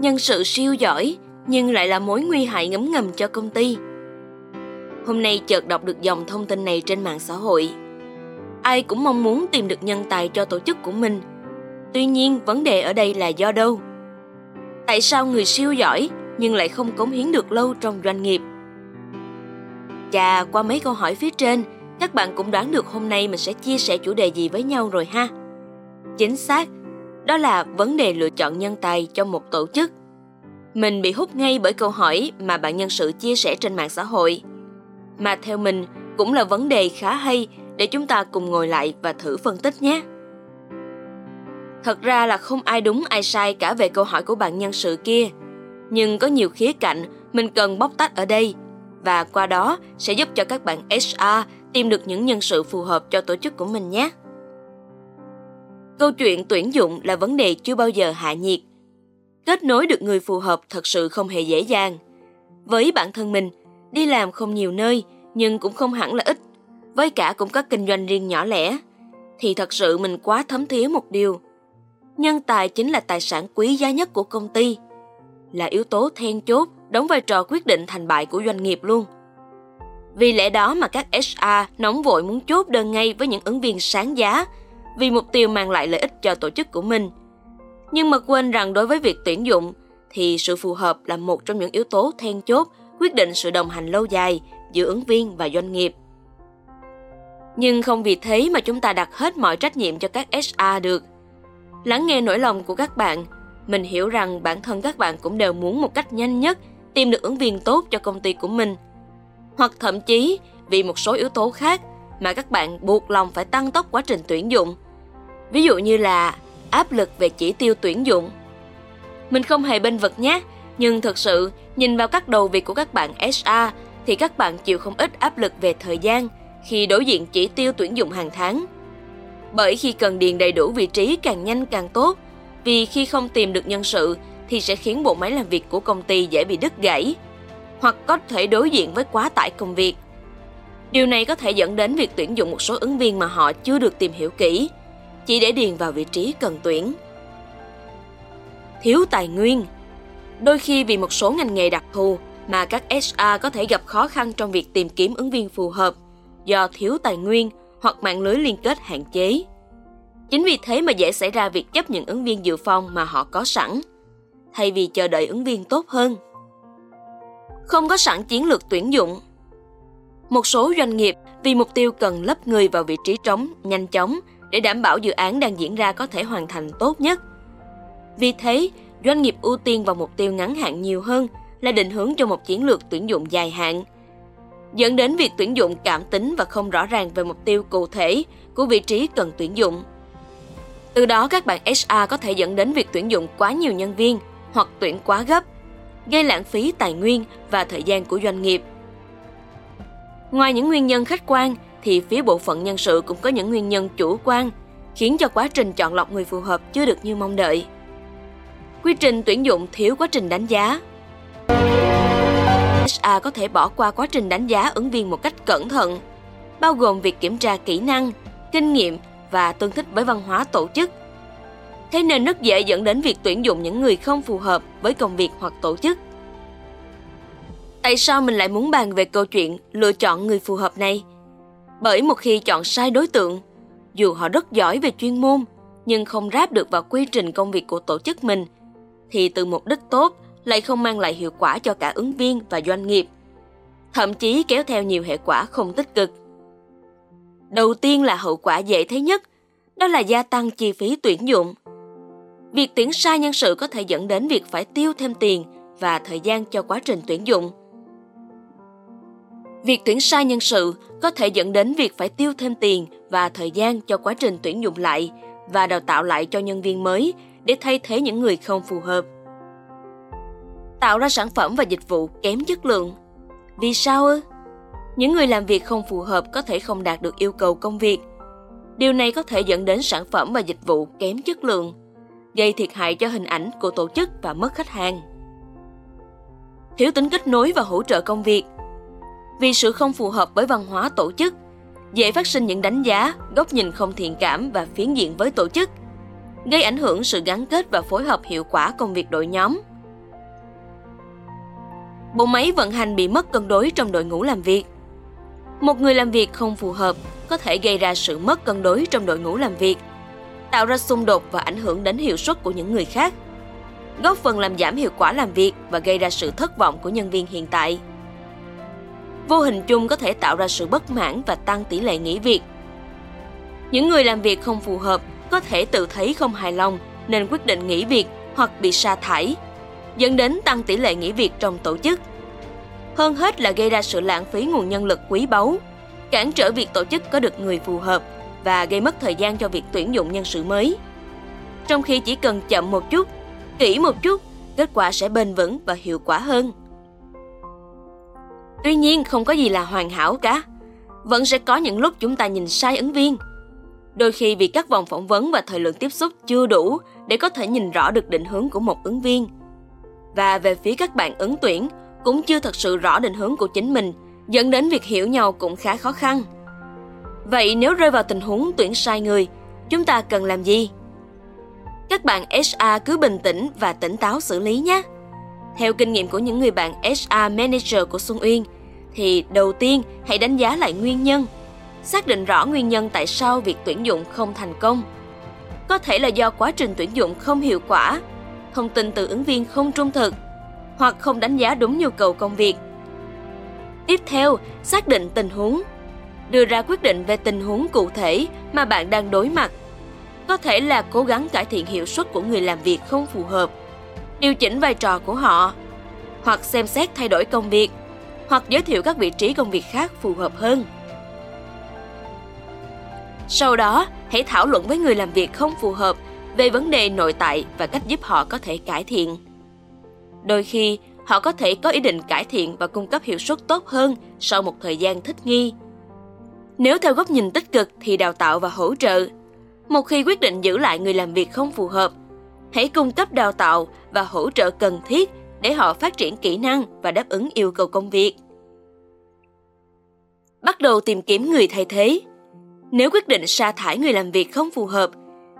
nhân sự siêu giỏi nhưng lại là mối nguy hại ngấm ngầm cho công ty. Hôm nay chợt đọc được dòng thông tin này trên mạng xã hội. Ai cũng mong muốn tìm được nhân tài cho tổ chức của mình. Tuy nhiên, vấn đề ở đây là do đâu? Tại sao người siêu giỏi nhưng lại không cống hiến được lâu trong doanh nghiệp? Chà, qua mấy câu hỏi phía trên, các bạn cũng đoán được hôm nay mình sẽ chia sẻ chủ đề gì với nhau rồi ha. Chính xác, đó là vấn đề lựa chọn nhân tài cho một tổ chức. Mình bị hút ngay bởi câu hỏi mà bạn nhân sự chia sẻ trên mạng xã hội. Mà theo mình, cũng là vấn đề khá hay để chúng ta cùng ngồi lại và thử phân tích nhé. Thật ra là không ai đúng, ai sai cả về câu hỏi của bạn nhân sự kia. Nhưng có nhiều khía cạnh mình cần bóc tách ở đây và qua đó sẽ giúp cho các bạn HR tìm được những nhân sự phù hợp cho tổ chức của mình nhé. Câu chuyện tuyển dụng là vấn đề chưa bao giờ hạ nhiệt. Kết nối được người phù hợp thật sự không hề dễ dàng. Với bản thân mình, đi làm không nhiều nơi nhưng cũng không hẳn là ít. Với cả cũng có kinh doanh riêng nhỏ lẻ, thì thật sự mình quá thấm thía một điều. Nhân tài chính là tài sản quý giá nhất của công ty, là yếu tố then chốt đóng vai trò quyết định thành bại của doanh nghiệp luôn. Vì lẽ đó mà các HR nóng vội muốn chốt đơn ngay với những ứng viên sáng giá vì mục tiêu mang lại lợi ích cho tổ chức của mình. Nhưng mà quên rằng đối với việc tuyển dụng thì sự phù hợp là một trong những yếu tố then chốt quyết định sự đồng hành lâu dài giữa ứng viên và doanh nghiệp. Nhưng không vì thế mà chúng ta đặt hết mọi trách nhiệm cho các HR được. Lắng nghe nỗi lòng của các bạn, mình hiểu rằng bản thân các bạn cũng đều muốn một cách nhanh nhất tìm được ứng viên tốt cho công ty của mình. Hoặc thậm chí vì một số yếu tố khác mà các bạn buộc lòng phải tăng tốc quá trình tuyển dụng. Ví dụ như là áp lực về chỉ tiêu tuyển dụng. Mình không hề bên vực nhé, nhưng thực sự nhìn vào các đầu việc của các bạn HR thì các bạn chịu không ít áp lực về thời gian khi đối diện chỉ tiêu tuyển dụng hàng tháng. Bởi khi cần điền đầy đủ vị trí càng nhanh càng tốt, vì khi không tìm được nhân sự thì sẽ khiến bộ máy làm việc của công ty dễ bị đứt gãy, hoặc có thể đối diện với quá tải công việc. Điều này có thể dẫn đến việc tuyển dụng một số ứng viên mà họ chưa được tìm hiểu kỹ, chỉ để điền vào vị trí cần tuyển. Thiếu tài nguyên Đôi khi vì một số ngành nghề đặc thù mà các HR có thể gặp khó khăn trong việc tìm kiếm ứng viên phù hợp do thiếu tài nguyên hoặc mạng lưới liên kết hạn chế. Chính vì thế mà dễ xảy ra việc chấp nhận ứng viên dự phòng mà họ có sẵn, thay vì chờ đợi ứng viên tốt hơn. Không có sẵn chiến lược tuyển dụng. Một số doanh nghiệp vì mục tiêu cần lấp người vào vị trí trống nhanh chóng để đảm bảo dự án đang diễn ra có thể hoàn thành tốt nhất. Vì thế, doanh nghiệp ưu tiên vào mục tiêu ngắn hạn nhiều hơn là định hướng cho một chiến lược tuyển dụng dài hạn, dẫn đến việc tuyển dụng cảm tính và không rõ ràng về mục tiêu cụ thể của vị trí cần tuyển dụng. Từ đó các bạn HR có thể dẫn đến việc tuyển dụng quá nhiều nhân viên hoặc tuyển quá gấp, gây lãng phí tài nguyên và thời gian của doanh nghiệp. Ngoài những nguyên nhân khách quan thì phía bộ phận nhân sự cũng có những nguyên nhân chủ quan khiến cho quá trình chọn lọc người phù hợp chưa được như mong đợi. Quy trình tuyển dụng thiếu quá trình đánh giá. HR có thể bỏ qua quá trình đánh giá ứng viên một cách cẩn thận, bao gồm việc kiểm tra kỹ năng, kinh nghiệm và tương thích với văn hóa tổ chức. Thế nên rất dễ dẫn đến việc tuyển dụng những người không phù hợp với công việc hoặc tổ chức. Tại sao mình lại muốn bàn về câu chuyện lựa chọn người phù hợp này? Bởi một khi chọn sai đối tượng, dù họ rất giỏi về chuyên môn nhưng không ráp được vào quy trình công việc của tổ chức mình, thì từ mục đích tốt lại không mang lại hiệu quả cho cả ứng viên và doanh nghiệp, thậm chí kéo theo nhiều hệ quả không tích cực. Đầu tiên là hậu quả dễ thấy nhất, đó là gia tăng chi phí tuyển dụng. Việc tuyển sai nhân sự có thể dẫn đến việc phải tiêu thêm tiền và thời gian cho quá trình tuyển dụng. Việc tuyển sai nhân sự có thể dẫn đến việc phải tiêu thêm tiền và thời gian cho quá trình tuyển dụng lại và đào tạo lại cho nhân viên mới để thay thế những người không phù hợp. Tạo ra sản phẩm và dịch vụ kém chất lượng. Vì sao ư? Những người làm việc không phù hợp có thể không đạt được yêu cầu công việc. Điều này có thể dẫn đến sản phẩm và dịch vụ kém chất lượng, gây thiệt hại cho hình ảnh của tổ chức và mất khách hàng. Thiếu tính kết nối và hỗ trợ công việc. Vì sự không phù hợp với văn hóa tổ chức, dễ phát sinh những đánh giá, góc nhìn không thiện cảm và phiến diện với tổ chức, gây ảnh hưởng sự gắn kết và phối hợp hiệu quả công việc đội nhóm. bộ máy vận hành bị mất cân đối trong đội ngũ làm việc. Một người làm việc không phù hợp có thể gây ra sự mất cân đối trong đội ngũ làm việc, tạo ra xung đột và ảnh hưởng đến hiệu suất của những người khác, góp phần làm giảm hiệu quả làm việc và gây ra sự thất vọng của nhân viên hiện tại. Vô hình chung có thể tạo ra sự bất mãn và tăng tỷ lệ nghỉ việc. Những người làm việc không phù hợp có thể tự thấy không hài lòng nên quyết định nghỉ việc hoặc bị sa thải, dẫn đến tăng tỷ lệ nghỉ việc trong tổ chức. Hơn hết là gây ra sự lãng phí nguồn nhân lực quý báu, cản trở việc tổ chức có được người phù hợp và gây mất thời gian cho việc tuyển dụng nhân sự mới. Trong khi chỉ cần chậm một chút, kỹ một chút, kết quả sẽ bền vững và hiệu quả hơn. Tuy nhiên, không có gì là hoàn hảo cả. Vẫn sẽ có những lúc chúng ta nhìn sai ứng viên. Đôi khi vì các vòng phỏng vấn và thời lượng tiếp xúc chưa đủ để có thể nhìn rõ được định hướng của một ứng viên. Và về phía các bạn ứng tuyển, cũng chưa thật sự rõ định hướng của chính mình, dẫn đến việc hiểu nhau cũng khá khó khăn. Vậy nếu rơi vào tình huống tuyển sai người, chúng ta cần làm gì? Các bạn HR cứ bình tĩnh và tỉnh táo xử lý nhé. Theo kinh nghiệm của những người bạn HR Manager của Xuân Uyên, thì đầu tiên hãy đánh giá lại nguyên nhân, xác định rõ nguyên nhân tại sao việc tuyển dụng không thành công. Có thể là do quá trình tuyển dụng không hiệu quả, thông tin từ ứng viên không trung thực, hoặc không đánh giá đúng nhu cầu công việc. Tiếp theo, xác định tình huống. Đưa ra quyết định về tình huống cụ thể mà bạn đang đối mặt. Có thể là cố gắng cải thiện hiệu suất của người làm việc không phù hợp, điều chỉnh vai trò của họ, hoặc xem xét thay đổi công việc, hoặc giới thiệu các vị trí công việc khác phù hợp hơn. Sau đó, hãy thảo luận với người làm việc không phù hợp về vấn đề nội tại và cách giúp họ có thể cải thiện. Đôi khi, họ có thể có ý định cải thiện và cung cấp hiệu suất tốt hơn sau một thời gian thích nghi. Nếu theo góc nhìn tích cực thì đào tạo và hỗ trợ. Một khi quyết định giữ lại người làm việc không phù hợp, hãy cung cấp đào tạo và hỗ trợ cần thiết để họ phát triển kỹ năng và đáp ứng yêu cầu công việc. Bắt đầu tìm kiếm người thay thế. Nếu quyết định sa thải người làm việc không phù hợp,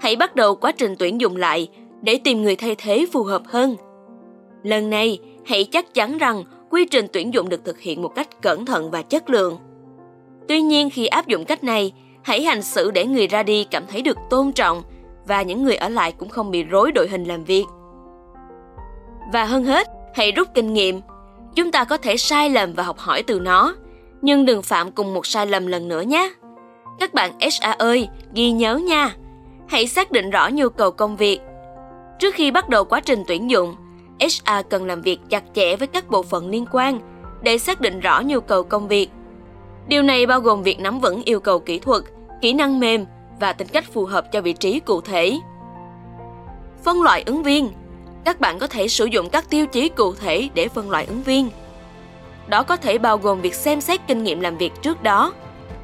hãy bắt đầu quá trình tuyển dụng lại để tìm người thay thế phù hợp hơn. Lần này, hãy chắc chắn rằng quy trình tuyển dụng được thực hiện một cách cẩn thận và chất lượng. Tuy nhiên khi áp dụng cách này, hãy hành xử để người ra đi cảm thấy được tôn trọng và những người ở lại cũng không bị rối đội hình làm việc. Và hơn hết, hãy rút kinh nghiệm. Chúng ta có thể sai lầm và học hỏi từ nó, nhưng đừng phạm cùng một sai lầm lần nữa nhé. Các bạn HR ơi, ghi nhớ nha. Hãy xác định rõ nhu cầu công việc. Trước khi bắt đầu quá trình tuyển dụng, HR cần làm việc chặt chẽ với các bộ phận liên quan để xác định rõ nhu cầu công việc. Điều này bao gồm việc nắm vững yêu cầu kỹ thuật, kỹ năng mềm và tính cách phù hợp cho vị trí cụ thể. Phân loại ứng viên Các bạn có thể sử dụng các tiêu chí cụ thể để phân loại ứng viên. Đó có thể bao gồm việc xem xét kinh nghiệm làm việc trước đó,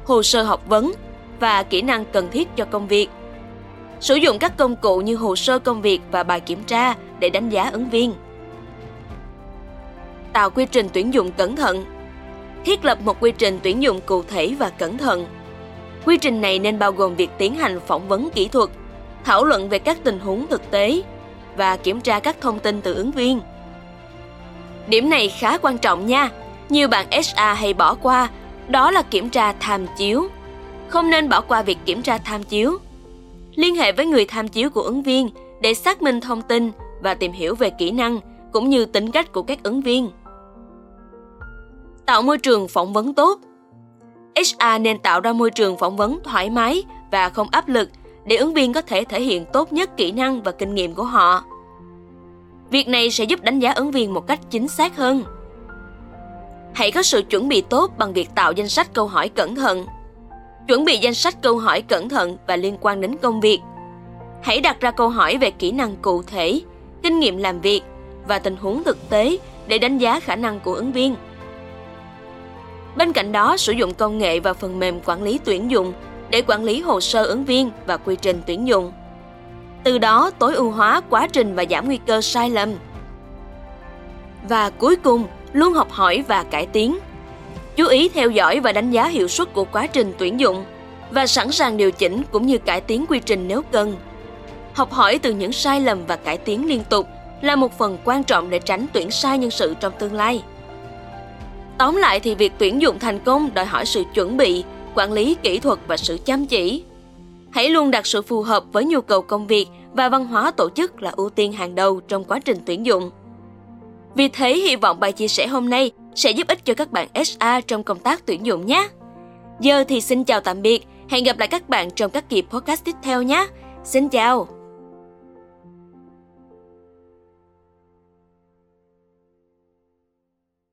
hồ sơ học vấn và kỹ năng cần thiết cho công việc. Sử dụng các công cụ như hồ sơ công việc và bài kiểm tra để đánh giá ứng viên. Tạo quy trình tuyển dụng cẩn thận. Thiết lập một quy trình tuyển dụng cụ thể và cẩn thận. Quy trình này nên bao gồm việc tiến hành phỏng vấn kỹ thuật, thảo luận về các tình huống thực tế và kiểm tra các thông tin từ ứng viên. Điểm này khá quan trọng nha. Nhiều bạn HR hay bỏ qua, đó là kiểm tra tham chiếu. Không nên bỏ qua việc kiểm tra tham chiếu. Liên hệ với người tham chiếu của ứng viên để xác minh thông tin và tìm hiểu về kỹ năng cũng như tính cách của các ứng viên. Tạo môi trường phỏng vấn tốt HR nên tạo ra môi trường phỏng vấn thoải mái và không áp lực để ứng viên có thể thể hiện tốt nhất kỹ năng và kinh nghiệm của họ. Việc này sẽ giúp đánh giá ứng viên một cách chính xác hơn. Hãy có sự chuẩn bị tốt bằng việc tạo danh sách câu hỏi cẩn thận. Chuẩn bị danh sách câu hỏi cẩn thận và liên quan đến công việc. Hãy đặt ra câu hỏi về kỹ năng cụ thể, kinh nghiệm làm việc và tình huống thực tế để đánh giá khả năng của ứng viên. Bên cạnh đó, sử dụng công nghệ và phần mềm quản lý tuyển dụng để quản lý hồ sơ ứng viên và quy trình tuyển dụng. Từ đó tối ưu hóa quá trình và giảm nguy cơ sai lầm. Và cuối cùng, luôn học hỏi và cải tiến. Chú ý theo dõi và đánh giá hiệu suất của quá trình tuyển dụng và sẵn sàng điều chỉnh cũng như cải tiến quy trình nếu cần. Học hỏi từ những sai lầm và cải tiến liên tục là một phần quan trọng để tránh tuyển sai nhân sự trong tương lai. Tóm lại thì việc tuyển dụng thành công đòi hỏi sự chuẩn bị, quản lý kỹ thuật và sự chăm chỉ. Hãy luôn đặt sự phù hợp với nhu cầu công việc và văn hóa tổ chức là ưu tiên hàng đầu trong quá trình tuyển dụng. Vì thế, hy vọng bài chia sẻ hôm nay sẽ giúp ích cho các bạn HR trong công tác tuyển dụng nhé. Giờ thì xin chào tạm biệt, hẹn gặp lại các bạn trong các kỳ podcast tiếp theo nhé. Xin chào!